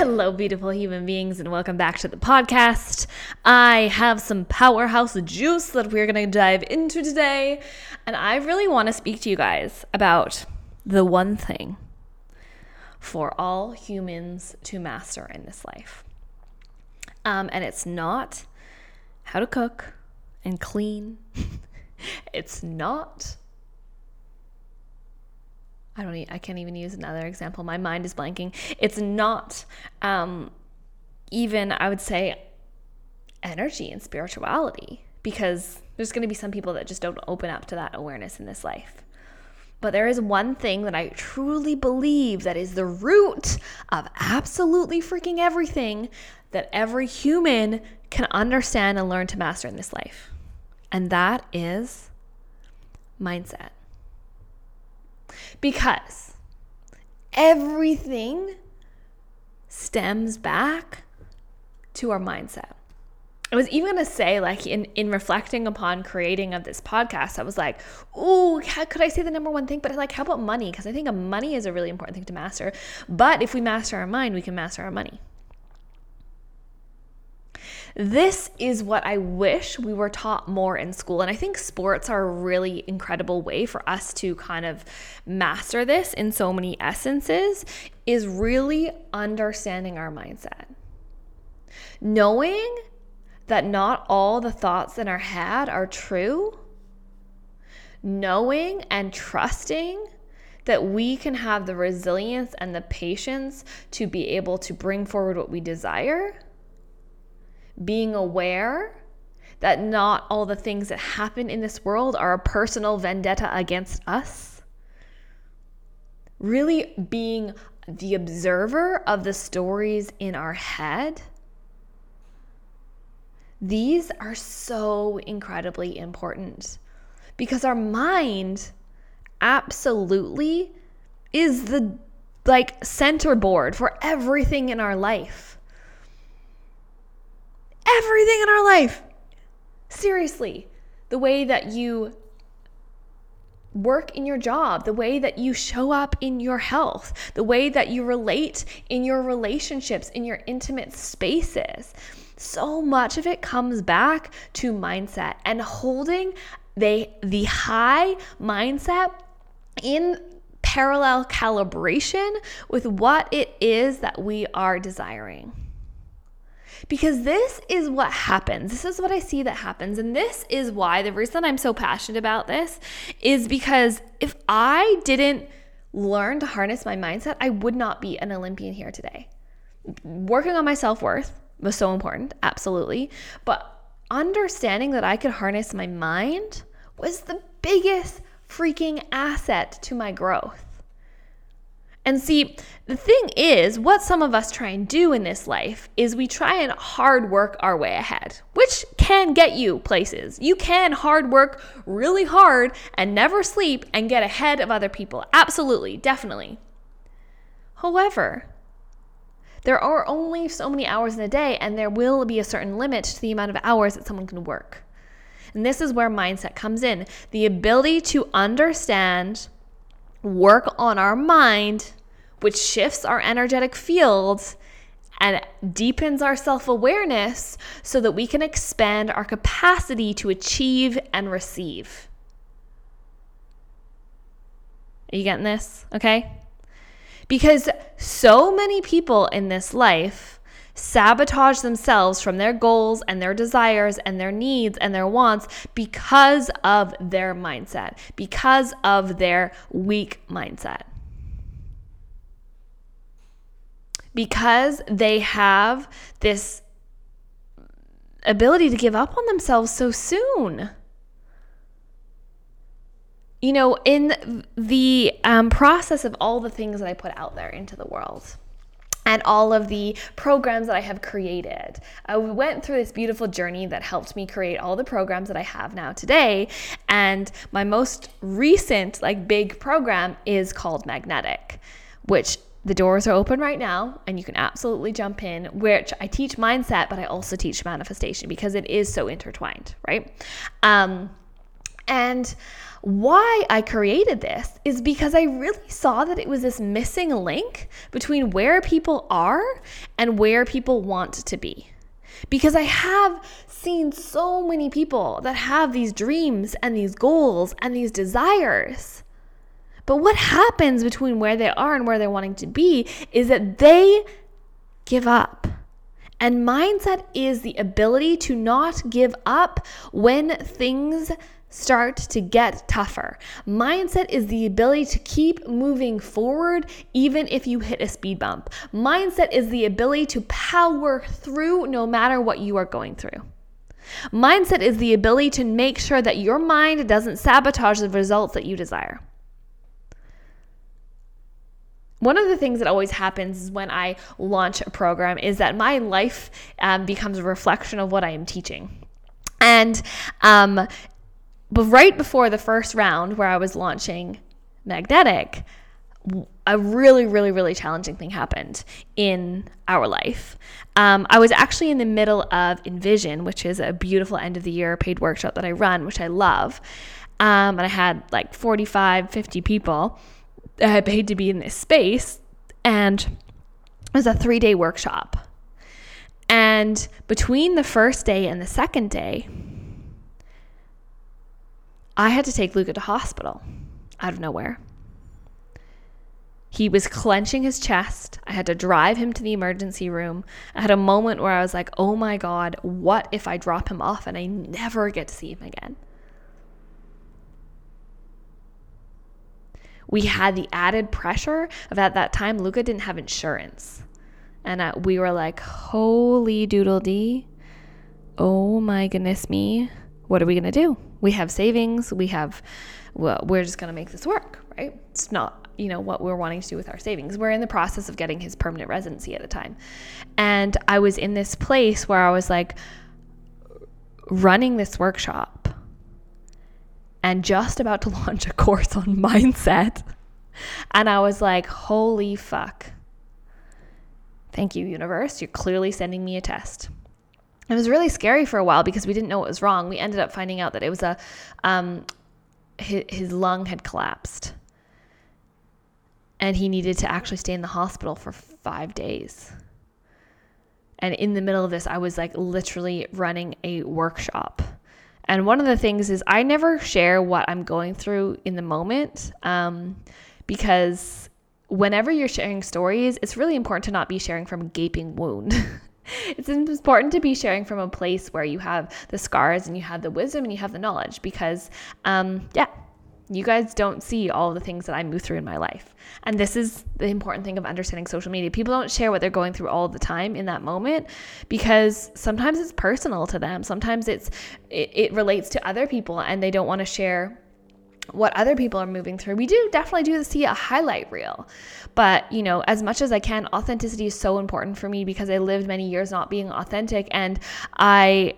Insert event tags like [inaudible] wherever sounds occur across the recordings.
Hello, beautiful human beings, and welcome back to the podcast. I have some powerhouse juice that we're going to dive into today, and I really want to speak to you guys about the one thing for all humans to master in this life. Um, and it's not how to cook and clean, [laughs] it's not I don't. I can't even use another example. My mind is blanking. It's not um, even. I would say energy and spirituality because there's going to be some people that just don't open up to that awareness in this life. But there is one thing that I truly believe that is the root of absolutely freaking everything that every human can understand and learn to master in this life. And that is mindset. Because everything stems back to our mindset. I was even gonna say, like, in, in reflecting upon creating of this podcast, I was like, oh, could I say the number one thing? But like, how about money? Because I think money is a really important thing to master. But if we master our mind, we can master our money. This is what I wish we were taught more in school. And I think sports are a really incredible way for us to kind of master this in so many essences, is really understanding our mindset. Knowing that not all the thoughts in our head are true. Knowing and trusting that we can have the resilience and the patience to be able to bring forward what we desire being aware that not all the things that happen in this world are a personal vendetta against us. Really being the observer of the stories in our head. These are so incredibly important because our mind absolutely is the like center board for everything in our life everything in our life. Seriously, the way that you work in your job, the way that you show up in your health, the way that you relate in your relationships, in your intimate spaces. So much of it comes back to mindset and holding the, the high mindset in parallel calibration with what it is that we are desiring. Because this is what happens. This is what I see that happens. And this is why the reason I'm so passionate about this is because if I didn't learn to harness my mindset, I would not be an Olympian here today. Working on my self worth was so important, absolutely. But understanding that I could harness my mind was the biggest freaking asset to my growth. And see, the thing is, what some of us try and do in this life is we try and hard work our way ahead, which can get you places. You can hard work really hard and never sleep and get ahead of other people. Absolutely, definitely. However, there are only so many hours in a day, and there will be a certain limit to the amount of hours that someone can work. And this is where mindset comes in the ability to understand, work on our mind, which shifts our energetic field and deepens our self awareness so that we can expand our capacity to achieve and receive. Are you getting this? Okay. Because so many people in this life sabotage themselves from their goals and their desires and their needs and their wants because of their mindset, because of their weak mindset. Because they have this ability to give up on themselves so soon you know, in the um, process of all the things that I put out there into the world, and all of the programs that I have created. I went through this beautiful journey that helped me create all the programs that I have now today. And my most recent, like, big program is called Magnetic, which the doors are open right now and you can absolutely jump in which i teach mindset but i also teach manifestation because it is so intertwined right um, and why I created this is because I really saw that it was this missing link between where people are and where people want to be. Because I have seen so many people that have these dreams and these goals and these desires. But what happens between where they are and where they're wanting to be is that they give up. And mindset is the ability to not give up when things start to get tougher. Mindset is the ability to keep moving forward even if you hit a speed bump. Mindset is the ability to power through no matter what you are going through. Mindset is the ability to make sure that your mind doesn't sabotage the results that you desire. One of the things that always happens is when I launch a program is that my life um, becomes a reflection of what I am teaching. And um, but right before the first round where I was launching Magnetic, a really, really, really challenging thing happened in our life. Um, I was actually in the middle of Envision, which is a beautiful end of the year paid workshop that I run, which I love. Um, and I had like 45, 50 people that had paid to be in this space. And it was a three day workshop. And between the first day and the second day, I had to take Luca to hospital out of nowhere. He was clenching his chest. I had to drive him to the emergency room. I had a moment where I was like, oh my God, what if I drop him off and I never get to see him again? We had the added pressure of at that time, Luca didn't have insurance. And uh, we were like, holy doodle dee. Oh my goodness me what are we going to do? We have savings. We have, well, we're just going to make this work, right? It's not, you know, what we're wanting to do with our savings. We're in the process of getting his permanent residency at the time. And I was in this place where I was like running this workshop and just about to [laughs] launch a course on mindset. And I was like, holy fuck. Thank you, universe. You're clearly sending me a test it was really scary for a while because we didn't know what was wrong. We ended up finding out that it was a um, his, his lung had collapsed, and he needed to actually stay in the hospital for five days. And in the middle of this, I was like literally running a workshop. And one of the things is I never share what I'm going through in the moment um, because whenever you're sharing stories, it's really important to not be sharing from a gaping wound. [laughs] it's important to be sharing from a place where you have the scars and you have the wisdom and you have the knowledge because, um, yeah, you guys don't see all the things that I move through in my life. And this is the important thing of understanding social media. People don't share what they're going through all the time in that moment because sometimes it's personal to them. Sometimes it's it, it relates to other people and they don't want to share what other people are moving through. We do definitely do see a highlight reel. But, you know, as much as I can, authenticity is so important for me because I lived many years not being authentic and I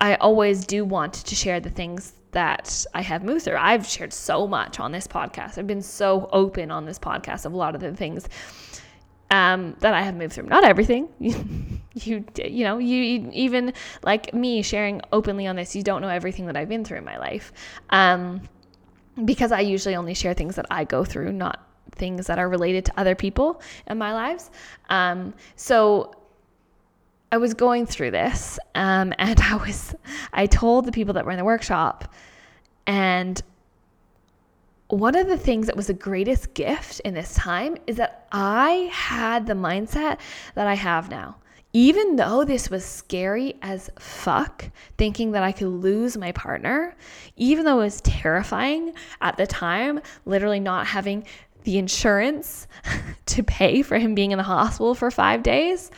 I always do want to share the things that I have moved through. I've shared so much on this podcast. I've been so open on this podcast of a lot of the things um, that I have moved through. Not everything. [laughs] you you know you even like me sharing openly on this. You don't know everything that I've been through in my life, um, because I usually only share things that I go through, not things that are related to other people in my lives. Um, so I was going through this, um, [laughs] and I was I told the people that were in the workshop, and one of the things that was the greatest gift in this time is that I had the mindset that I have now. Even though this was scary as fuck, thinking that I could lose my partner, even though it was terrifying at the time, literally not having the insurance [laughs] to pay for him being in the hospital for five days,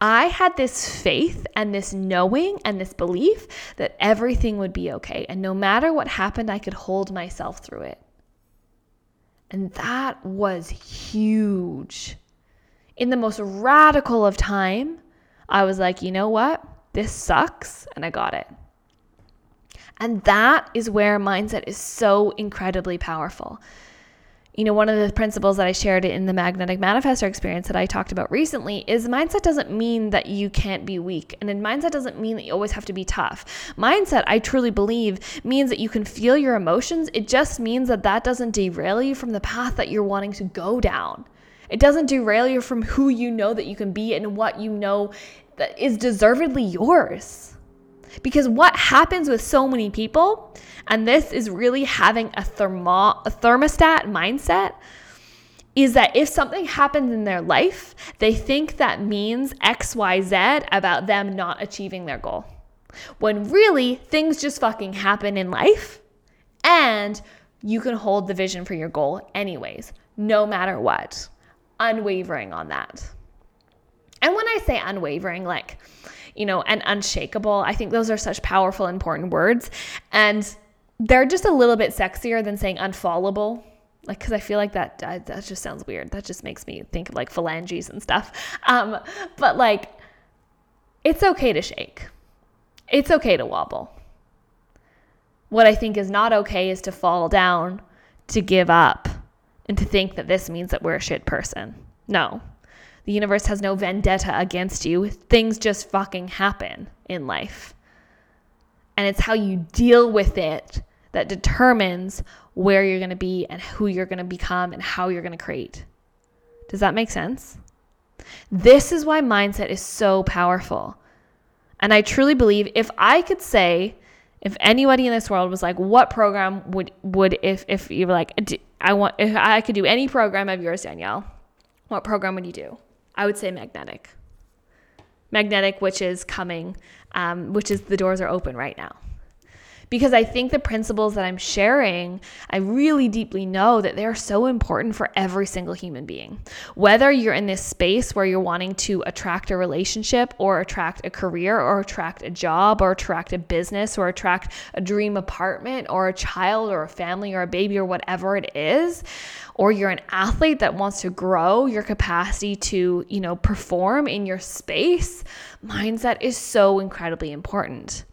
I had this faith and this knowing and this belief that everything would be okay. And no matter what happened, I could hold myself through it. And that was huge. In the most radical of time, I was like, you know what? This sucks. And I got it. And that is where mindset is so incredibly powerful you know, one of the principles that I shared in the magnetic manifestor experience that I talked about recently is mindset doesn't mean that you can't be weak. And mindset doesn't mean that you always have to be tough. Mindset, I truly believe, means that you can feel your emotions. It just means that that doesn't derail you from the path that you're wanting to go down. It doesn't derail you from who you know that you can be and what you know that is deservedly yours. Because what happens with so many people, and this is really having a, thermo- a thermostat mindset, is that if something happens in their life, they think that means XYZ about them not achieving their goal. When really, things just fucking happen in life, and you can hold the vision for your goal anyways, no matter what. Unwavering on that. And when I say unwavering, like, you know, and unshakable. I think those are such powerful, important words. And they're just a little bit sexier than saying unfallable. Like, because I feel like that that just sounds weird. That just makes me think of like phalanges and stuff. Um, but like, it's okay to shake. It's okay to wobble. What I think is not okay is to fall down, to give up, and to think that this means that we're a shit person. No, the universe has no vendetta against you. Things just fucking happen in life. And it's how you deal with it that determines where you're going to be and who you're going to become and how you're going to create. Does that make sense? This is why mindset is so powerful. And I truly believe if I could say, if anybody in this world was like, what program would would if if you were like, I want if I could do any program of yours, Danielle, what program would you do? I would say magnetic. Magnetic, which is coming, um, which is the doors are open right now because I think the principles that I'm sharing, I really deeply know that they're so important for every single human being. Whether you're in this space where you're wanting to attract a relationship or attract a career or attract a job or attract a business or attract a dream apartment or a child or a family or a baby or whatever it is, or you're an athlete that wants to grow your capacity to, you know, perform in your space, mindset is so incredibly important.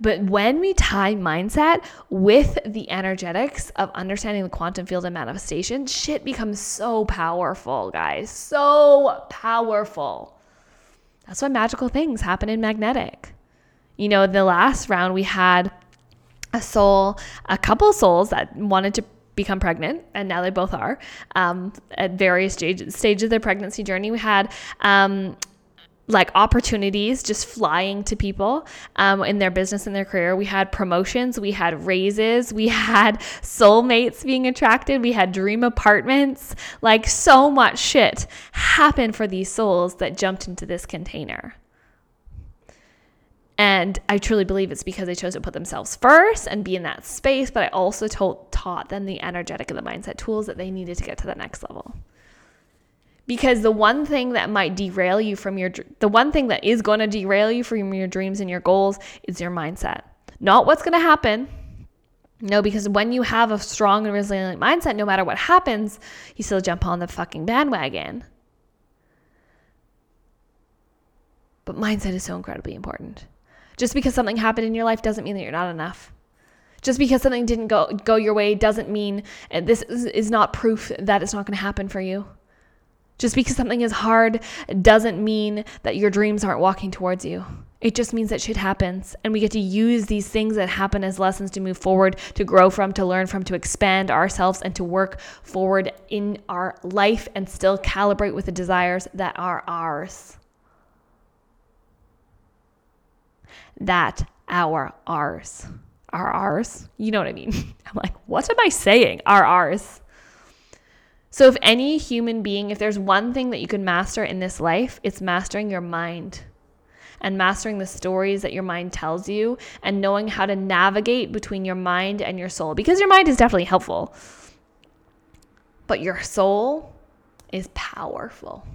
But when we tie mindset with the energetics of understanding the quantum field and manifestation, shit becomes so powerful, guys. So powerful. That's why magical things happen in magnetic. You know, the last round we had a soul, a couple souls that wanted to become pregnant, and now they both are um, at various stages, of their pregnancy journey. We had um, like opportunities just flying to people um, in their business and their career. We had promotions, we had raises, we [laughs] had soulmates being attracted, we had dream apartments. Like so much shit happened for these souls that jumped into this container. And I truly believe it's because they chose to put themselves first and be in that space. But I also told, taught them the energetic and the mindset tools that they needed to get to the next level because the one thing that might derail you from your the one thing that is going to derail you from your dreams and your goals is your mindset. Not what's going to happen. No because when you have a strong and resilient mindset no matter what happens you still jump on the fucking bandwagon. But mindset is so incredibly important. Just because something happened in your life doesn't mean that you're not enough. Just because something didn't go go your way doesn't mean uh, this is, is not proof that it's not going to happen for you Just because something is hard doesn't mean that your dreams aren't walking towards you. It just means that shit happens. And we get to use these things that happen as lessons to move forward, to grow from, to learn from, to expand ourselves, and to work forward in our life and still calibrate with the desires that are ours. That our ours. Are ours. You know what I mean? [laughs] I'm like, what am I saying? Are ours. So, if any human being, if there's one thing that you can master in this life, it's mastering your mind and mastering the stories that your mind tells you and knowing how to navigate between your mind and your soul because your mind is definitely helpful. But your soul is powerful.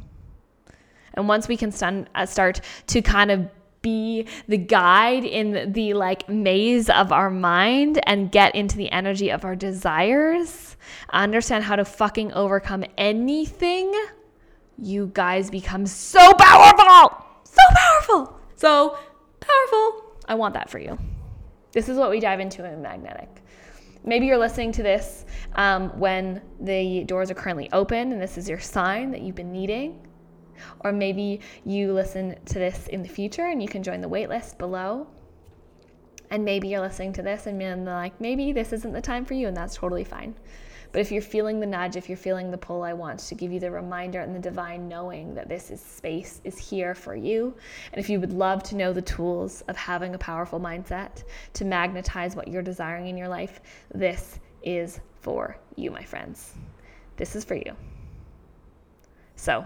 And once we can uh, start to kind of be the guide in the like maze of our mind and get into the energy of our desires, understand how to fucking overcome anything, you guys become so powerful. So powerful. So powerful. I want that for you. This is what we dive into in magnetic. Maybe you're listening to this um, when the doors are currently open and this is your sign that you've been needing. Or maybe you listen to this in the future and you can join the waitlist below. And maybe you're listening to this and you're like, maybe this isn't the time for you, and that's totally fine. But if you're feeling the nudge, if you're feeling the pull, I want to give you the reminder and the divine knowing that this is space is here for you. And if you would love to know the tools of having a powerful mindset to magnetize what you're desiring in your life, this is for you, my friends. This is for you. So,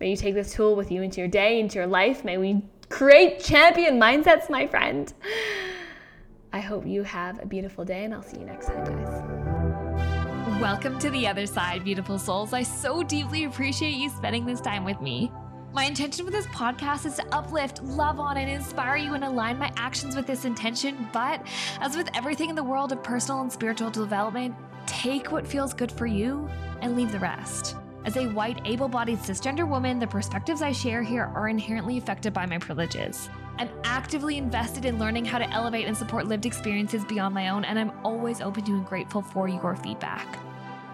may you take this tool with you into your day, into your life. May we create champion mindsets, my friend. I hope you have a beautiful day, and I'll see you next time, guys. Welcome to the other side, beautiful souls. I so deeply appreciate you spending this time with me. My intention with this podcast is to uplift, love on, and inspire you and align my actions with this intention. But as with everything in the world of personal and spiritual development, take what feels good for you and leave the rest. As a white, able bodied cisgender woman, the perspectives I share here are inherently affected by my privileges. I'm actively invested in learning how to elevate and support lived experiences beyond my own, and I'm always open to and grateful for your feedback.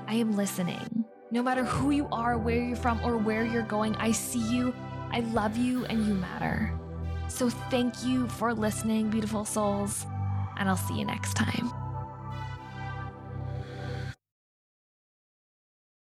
I am listening. No matter who you are, where you're from, or where you're going, I see you, I love you, and you matter. So thank you for listening, beautiful souls, and I'll see you next time.